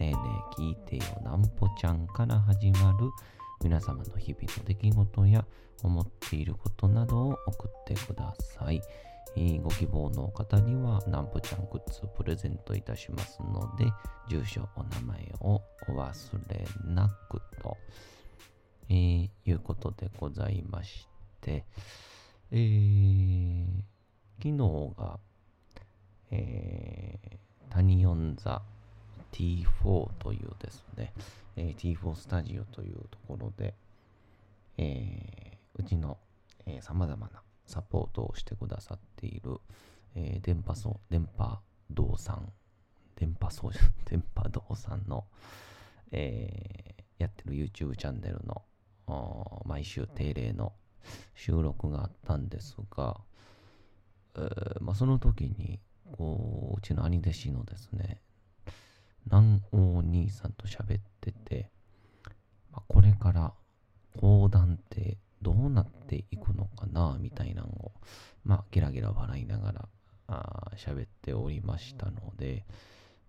ねえねえ聞いてよなんぽちゃんから始まる皆様の日々の出来事や思っていることなどを送ってください。えーご希望の方にはなんぽちゃんグッズプレゼントいたしますので、住所、お名前をお忘れなくと、えーいうことでございまして、えー昨日が、えー、タニオンザ T4 というですね、えー T4 スタジオというところで、えーうちのさまざまなサポートをしてくださっている、えー電波そう電波堂さん、電波そうじゃ 電波堂さんの、えーやってる YouTube チャンネルの毎週定例の収録があったんですが、えーまあ、その時にこううちの兄弟子のですね南王兄さんと喋ってて、まあ、これから講談ってどうなっていくのかなみたいなのをまあゲラゲラ笑いながらあー喋っておりましたので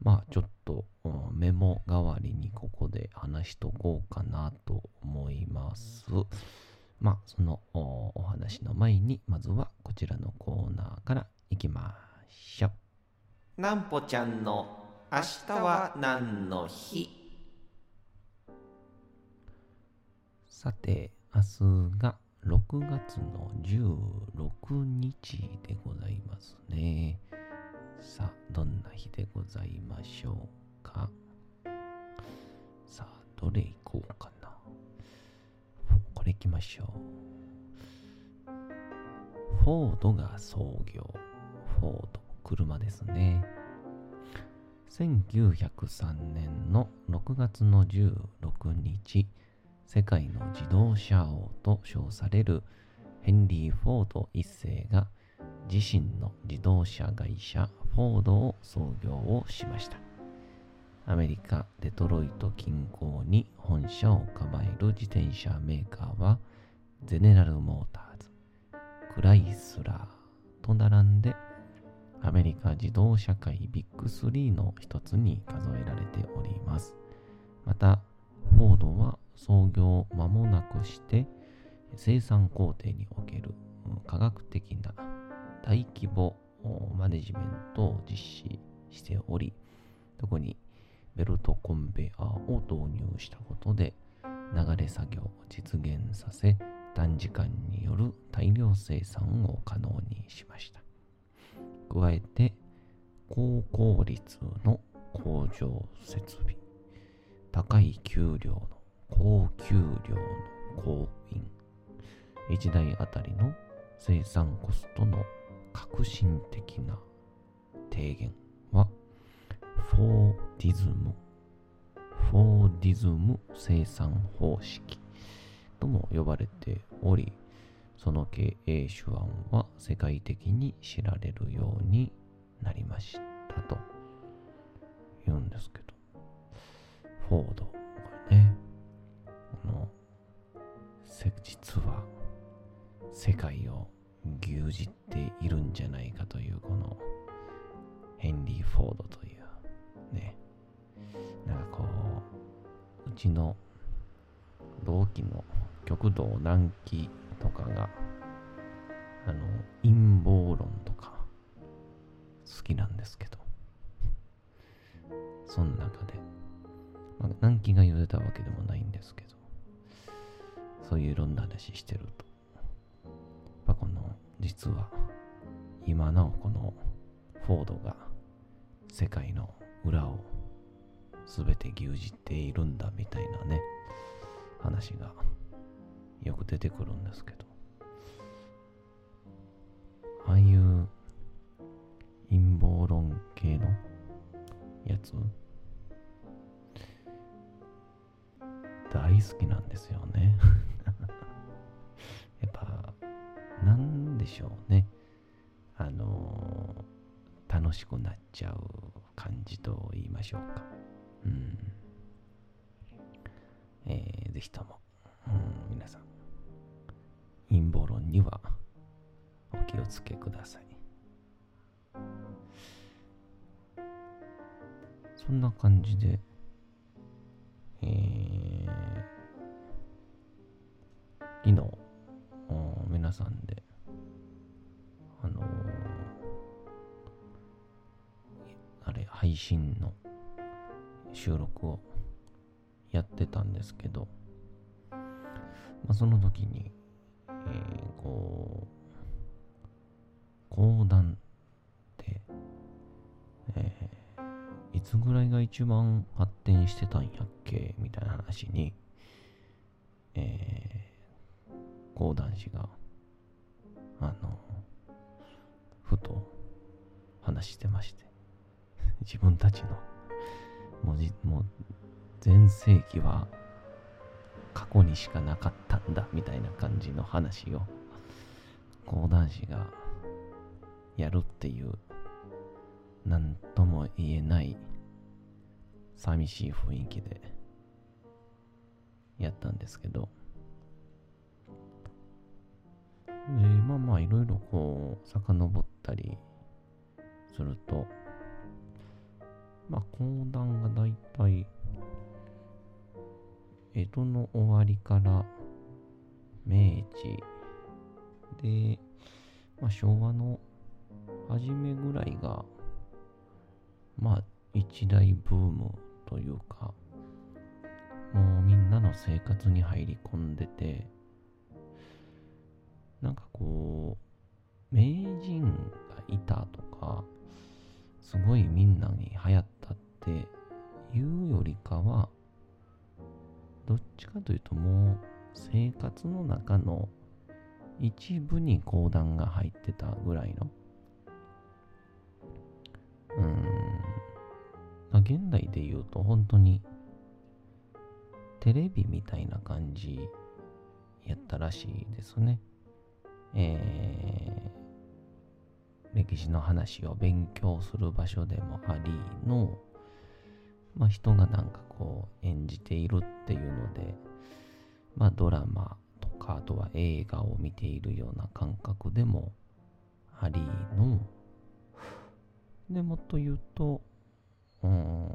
まあちょっとうんメモ代わりにここで話しとこうかなと思います。まあそのおお話の前にまずはこちらのコーナーからいきましょう。なんぽちゃんの明日は何の日？さて、明日が6月の16日でございますね。さあ、どんな日でございましょうか？さあ、どれ行こうかな？これ行きましょう。フォードが創業。フォード、車ですね。1903年の6月の16日、世界の自動車王と称されるヘンリー・フォード一世が自身の自動車会社フォードを創業をしました。アメリカ・デトロイト近郊に本社を構える自転車メーカーはゼネラル・モーターズ、クライスラーと並んでアメリカ自動車界ビッグ3の一つに数えられております。また、フォードは創業間もなくして生産工程における科学的な大規模マネジメントを実施しており、特にベルトコンベアを導入したことで流れ作業を実現させ短時間による大量生産を可能にしました。加えて高効率の工場設備、高い給料の高給料の工員、1台あたりの生産コストの革新的な低減はフォーディズム、フォーディズム生産方式とも呼ばれており、その経営手腕は世界的に知られるようになりましたと言うんですけど、フォード、これね、この、実は世界を牛耳っているんじゃないかというこのヘンリー・フォードというね、なんかこう、うちの同期の極道南紀とかが、あの、陰謀論とか好きなんですけど、その中で、まあ、南紀が言うてたわけでもないんですですけど、そういういろんな話してると、やっぱこの、実は、今なおこのフォードが世界の裏を全て牛耳っているんだみたいなね、話がよく出てくるんですけど、ああいう陰謀論系のやつ？大好きなんですよね。やっぱなんでしょうね。あの楽しくなっちゃう感じと言いましょうか。うん。えー、ぜひとも、う、ん。陰謀論にはお気をつけください。そんな感じで、えー、昨日、皆さんで、あのー、あれ、配信の収録をやってたんですけど、まあ、その時に、ー、こう、講談って、えーいつぐらいが一番発展してたんやっけみたいな話に、えー、講談師が、あの、ふと話してまして、自分たちの、もう、もう、全盛期は過去にしかなかったんだ、みたいな感じの話を、講談師がやるっていう何とも言えない寂しい雰囲気でやったんですけど。でまあまあいろいろこう遡ったりするとまあ講談がだいたい江戸の終わりから明治で、まあ、昭和の初めぐらいがまあ一大ブームというかもうみんなの生活に入り込んでてなんかこう名人がいたとかすごいみんなに流行ったっていうよりかはどっちかというともう生活の中の一部に講談が入ってたぐらいのうん。現代で言うと本当にテレビみたいな感じやったらしいですね。えー、歴史の話を勉強する場所でもありの、まあ、人がなんかこう演じているっていうので、まあ、ドラマとかあとは映画を見ているような感覚でもありのでもっと言うと、うん、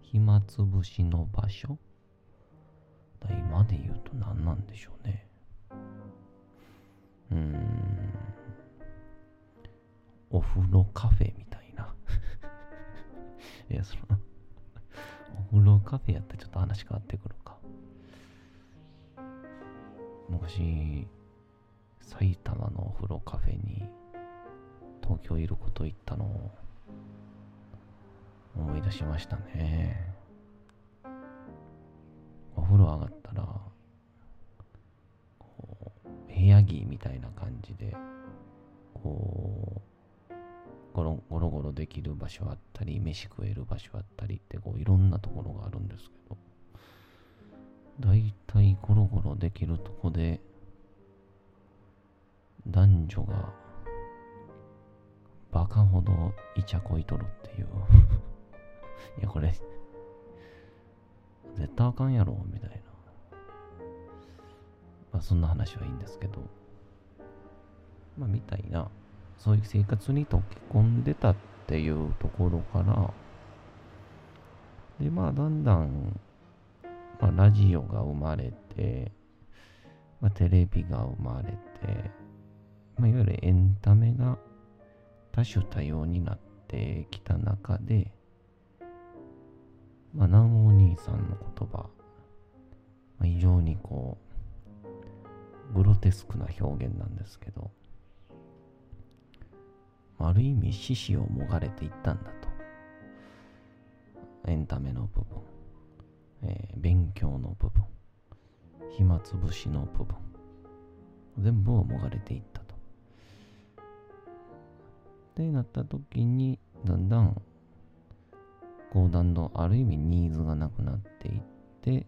暇つぶしの場所今で言うと何なんでしょうね。うん、お風呂カフェみたいな。いや、そのお風呂カフェやったらちょっと話変わってくるか。昔、埼玉のお風呂カフェに東京いること言ったのを思い出しましたね。お風呂上がったら、こう、部屋着みたいな感じで、こう、ゴロゴロゴロできる場所あったり、飯食える場所あったりって、こう、いろんなところがあるんですけど、だいたいゴロゴロできるとこで、男女がバカほどイチャこいとるっていう。いや、これ、絶対あかんやろ、みたいな。まあ、そんな話はいいんですけど、まあ、みたいな、そういう生活に溶け込んでたっていうところから、で、まあ、だんだん、まあ、ラジオが生まれて、まあ、テレビが生まれて、まあ、いわゆるエンタメが多種多様になってきた中で、まあ、南お兄さんの言葉、まあ、非常にこう、グロテスクな表現なんですけど、ある意味獅子をもがれていったんだと。エンタメの部分、えー、勉強の部分、暇つぶしの部分、全部をもがれていったと。ってなった時に、だんだん講談のある意味ニーズがなくなっていって、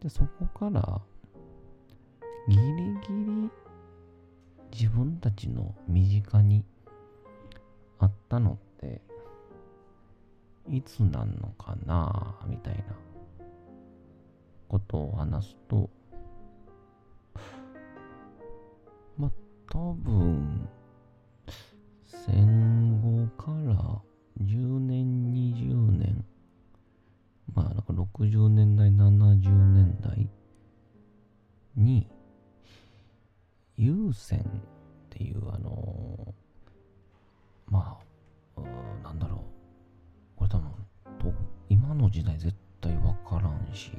で、そこからギリギリ自分たちの身近にあったのっていつなんのかなみたいなことを話すとまあ多分戦後から10年20年まあなんか60年代70年代に有線っていうあのまあなんだろう。これ多分と今の時代絶対わからんし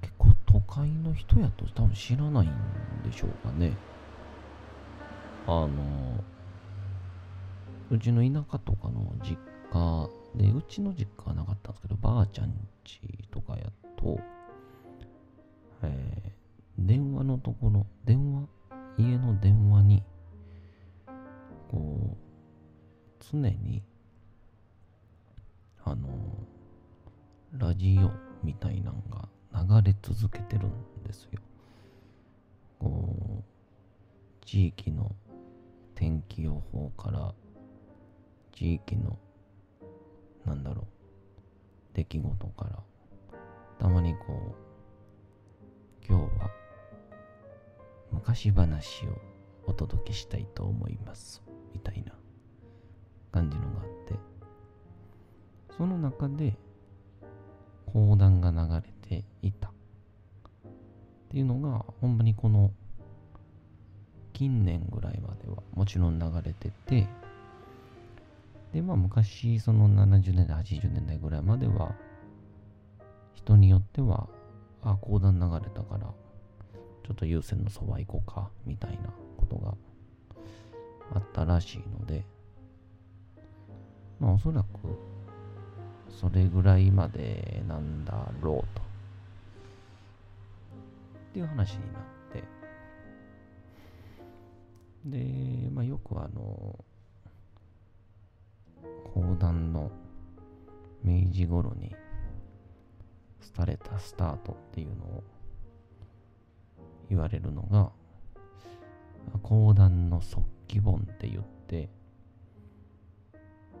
結構都会の人やと多分知らないんでしょうかね。あのうちの田舎とかの実家でうちの実家はなかったんですけどばあちゃんちとかやとえー電話のところ、電話、家の電話に、こう、常に、あの、ラジオみたいなのが流れ続けてるんですよ。こう、地域の天気予報から、地域の、なんだろう、出来事から、たまにこう、昔話をお届けしたいと思います。みたいな感じのがあって。その中で講談が流れていた。っていうのがほんまにこの近年ぐらいまではもちろん流れてて。でまあ昔その70年代80年代ぐらいまでは人によってはあ講談流れたからちょっと優先のそば行こうか、みたいなことがあったらしいので、まあおそらく、それぐらいまでなんだろうと。っていう話になって、で、まあよくあの、講談の明治頃に廃れたスタートっていうのを言われるのが、講談の速記本って言って、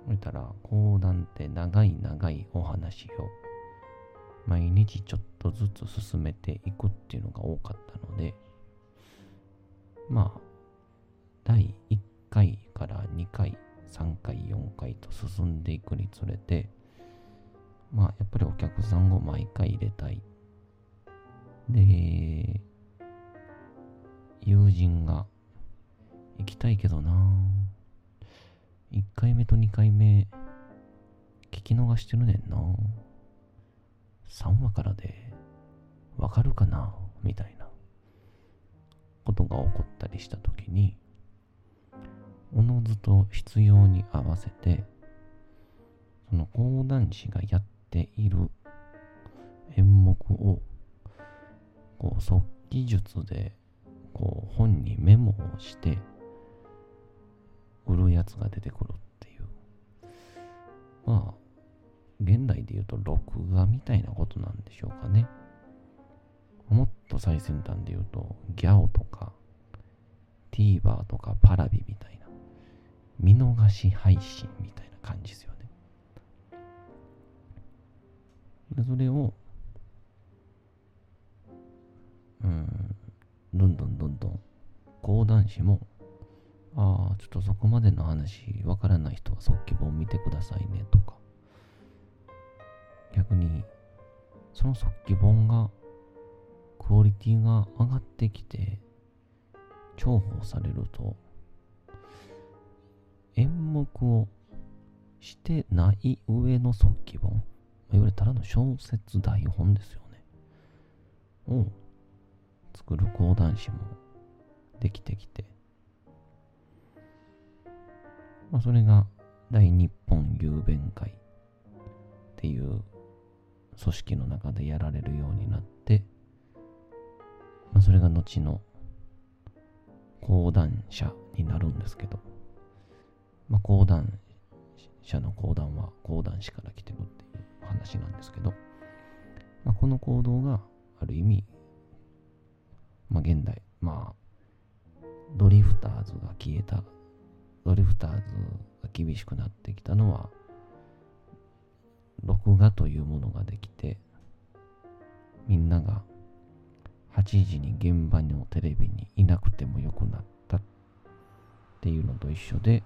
見たら講談って長い長いお話を毎日ちょっとずつ進めていくっていうのが多かったので、まあ、第1回から2回、3回、4回と進んでいくにつれて、まあ、やっぱりお客さんを毎回入れたい。で、友人が、行きたいけどな。1回目と2回目、聞き逃してるねんな。3話からで、わかるかな？みたいな、ことが起こったりしたときに、おのずと必要に合わせて、その講談師がやっている演目を、こう、即技術でこう本にメモをして売るやつが出てくるっていう。まあ現代で言うと録画みたいなことなんでしょうかね。もっと最先端で言うとギャオとか TVer とかパラビみたいな見逃し配信みたいな感じですよね。それを講談師もああちょっとそこまでの話わからない人は即記本見てくださいねとか逆にその即記本がクオリティが上がってきて重宝されると演目をしてない上の即記本いわゆるただの小説台本ですよね。を作る講談師もできてきて、まあ、それが大日本雄弁会っていう組織の中でやられるようになって、まあ、それが後の講談社になるんですけど、まあ、講談社の講談は講談師から来てるっていう話なんですけど、まあ、この行動がある意味、まあ、現代、まあ、ドリフターズが消えた、ドリフターズが厳しくなってきたのは、録画というものができて、みんなが8時に現場のテレビにいなくてもよくなったっていうのと一緒で、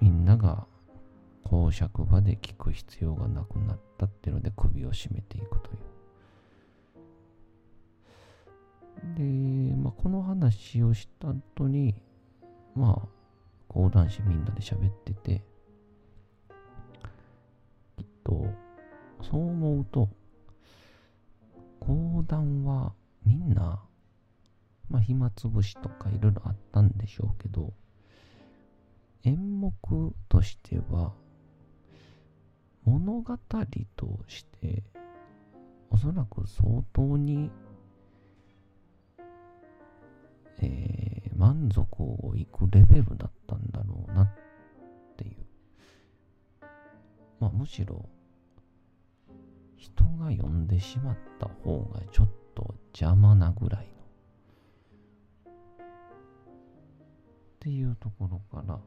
みんなが公爵場で聞く必要がなくなったっていうので首を絞めていくという。で、まあ、この話をした後に、まあ、講談師みんなで喋ってて、きっと、そう思うと、講談はみんな、まあ、暇つぶしとかいろいろあったんでしょうけど、演目としては、物語として、おそらく相当に、えー、満足をいくレベルだったんだろうなっていう。まあ、むしろ、人が読んでしまった方がちょっと邪魔なぐらいの。っていうところから、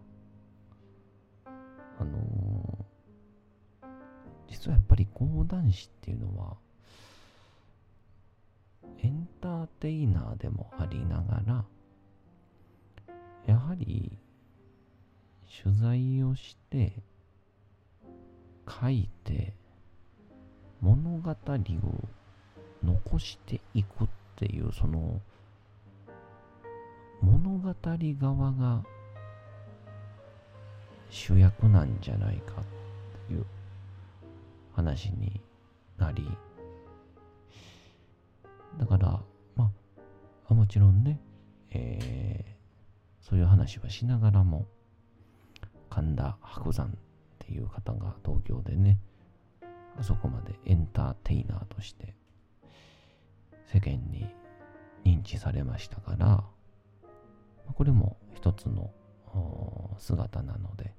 あのー、実はやっぱり講談師っていうのは、テイナーでもありながら、やはり取材をして、書いて、物語を残していくっていう、その、物語側が主役なんじゃないかっていう話になり、だから、あ、もちろんね、えー、そういう話はしながらも、神田伯山っていう方が東京でね、あそこまでエンターテイナーとして世間に認知されましたから、これも一つの姿なので、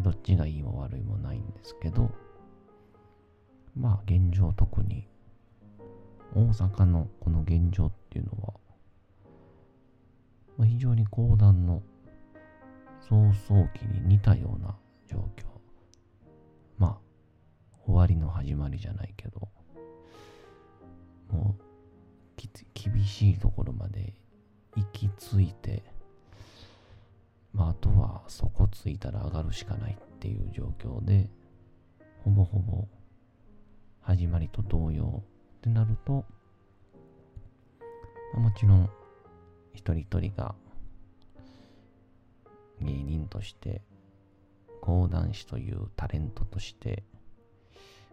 どっちがいいも悪いもないんですけど、まあ現状特に大阪のこの現状ってていうのは、まあ、非常に講談の早々期に似たような状況。まあ、終わりの始まりじゃないけど、もう、厳しいところまで行き着いて、まあ、あとは底ついたら上がるしかないっていう状況で、ほぼほぼ始まりと同様ってなると、もちろん一人一人が芸人として講談師というタレントとして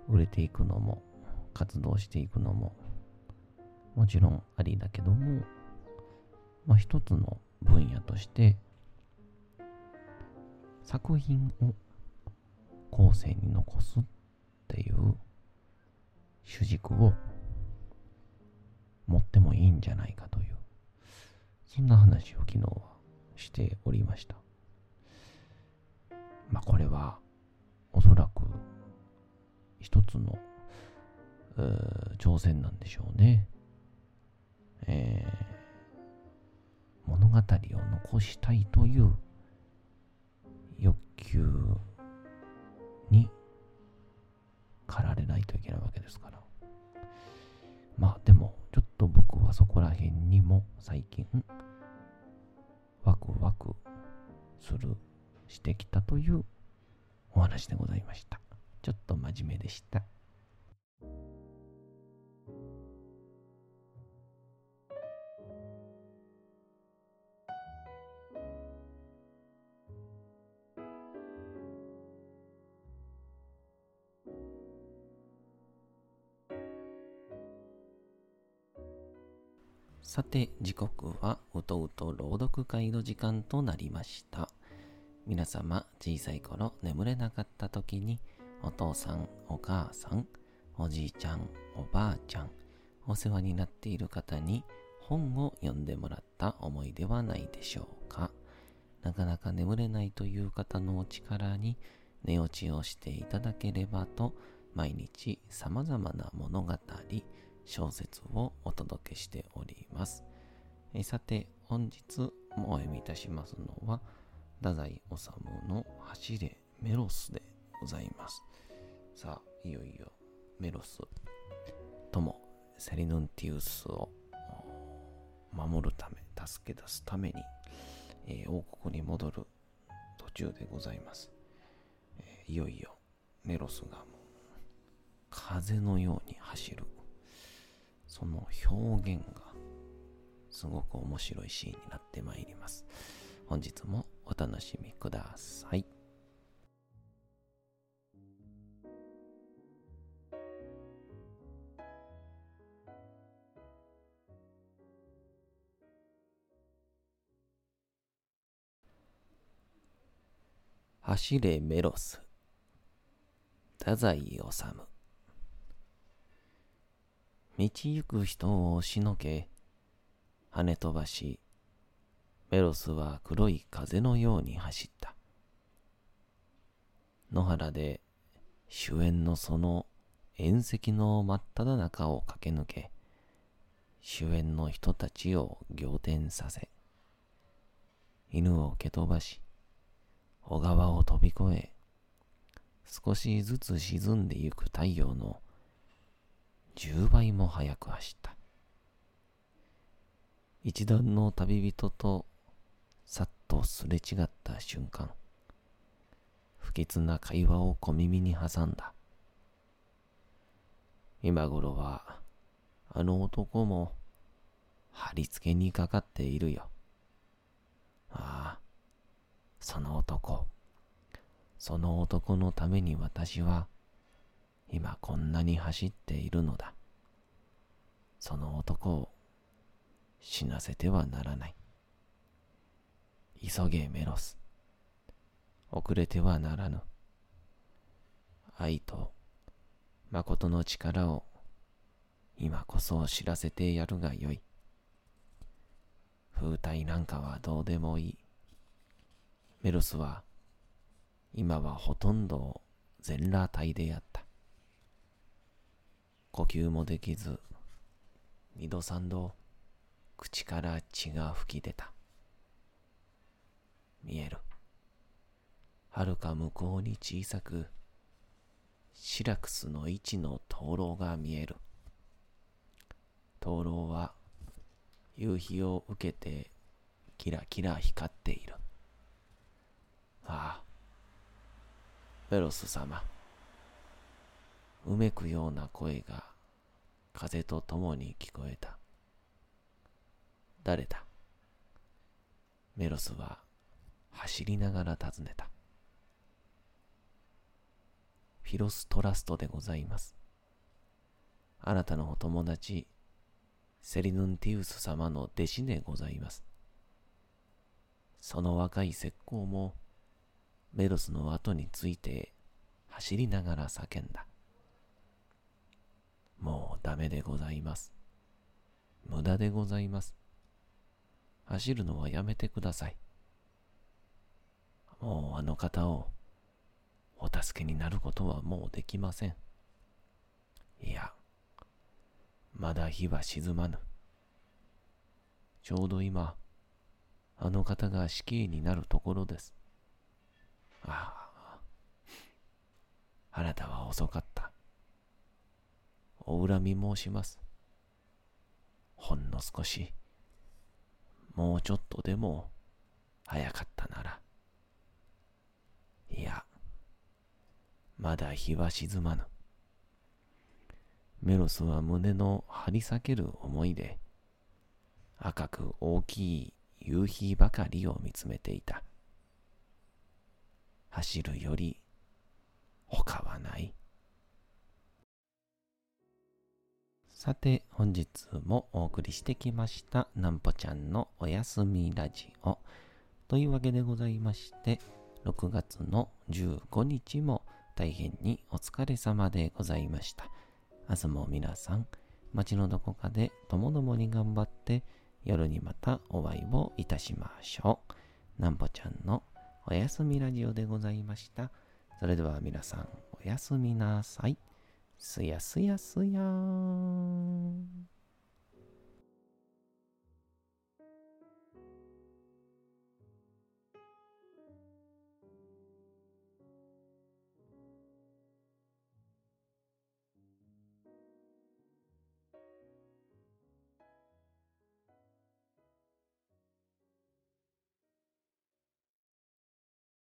売れていくのも活動していくのももちろんありだけども、まあ、一つの分野として作品を後世に残すっていう主軸を持ってもいいんじゃないかというそんな話を昨日はしておりましたまあこれはおそらく一つの挑戦なんでしょうね、えー、物語を残したいという欲求に駆られないといけないわけですから。まあでも、ちと僕はそこら辺にも最近、ワクワクする、してきたというお話でございました。ちょっと真面目でした。さて、時刻はうとうと朗読会の時間となりました。皆様、小さい頃眠れなかった時に、お父さん、お母さん、おじいちゃん、おばあちゃん、お世話になっている方に本を読んでもらった思いではないでしょうか。なかなか眠れないという方のお力に寝落ちをしていただければと、毎日様々な物語、小説をお届けしております。えさて、本日もお読みいたしますのは、太宰治の走れメロスでございます。さあ、いよいよメロスともセリヌンティウスを守るため、助け出すために、えー王国に戻る途中でございます。えーいよいよメロスが風のように走る。その表現がすごく面白いシーンになってまいります。本日もお楽しみください。走れメロス太宰治道行く人を押しのけ。跳ね飛ばしメロスは黒い風のように走った。野原で主演のその縁石の真っ只中を駆け抜け主演の人たちを仰天させ犬を蹴飛ばし小川を飛び越え少しずつ沈んでゆく太陽の10倍も速く走った。一段の旅人とさっとすれ違った瞬間不吉な会話を小耳に挟んだ。今頃はあの男も貼り付けにかかっているよ。ああその男。その男のために私は今こんなに走っているのだ。その男を死なせてはならない。急げメロス。遅れてはならぬ。愛と誠の力を今こそ知らせてやるがよい。風体なんかはどうでもいい。メロスは今はほとんど全裸体であった。呼吸もできず二度三度口から血が吹き出た。見える。はるか向こうに小さくシラクスの位置の灯籠が見える。灯籠は夕日を受けてキラキラ光っている。ああベロス様。うめくような声が風とともに聞こえた。誰だ？メロスは走りながら尋ねた。フィロストラストでございます。あなたのお友達セリヌンティウス様の弟子でございます。その若い石膏もメロスの後について走りながら叫んだ。もうダメでございます。無駄でございます。走るのはやめてください。もうあの方をお助けになることはもうできません。いやまだ日は沈まぬ。ちょうど今あの方が死刑になるところです。ああ。あなたは遅かった。お恨み申します。ほんの少しもうちょっとでも早かったなら。いやまだ日は沈まぬ。メロスは胸の張り裂ける思いで赤く大きい夕日ばかりを見つめていた。走るより他はない。さて、本日もお送りしてきました、なんぽちゃんのおやすみラジオ。というわけでございまして、6月の15日も大変にお疲れ様でございました。明日も皆さん、街のどこかでともどもに頑張って、夜にまたお会いをいたしましょう。なんぽちゃんのおやすみラジオでございました。それでは皆さん、おやすみなさい。すやすやすやーん。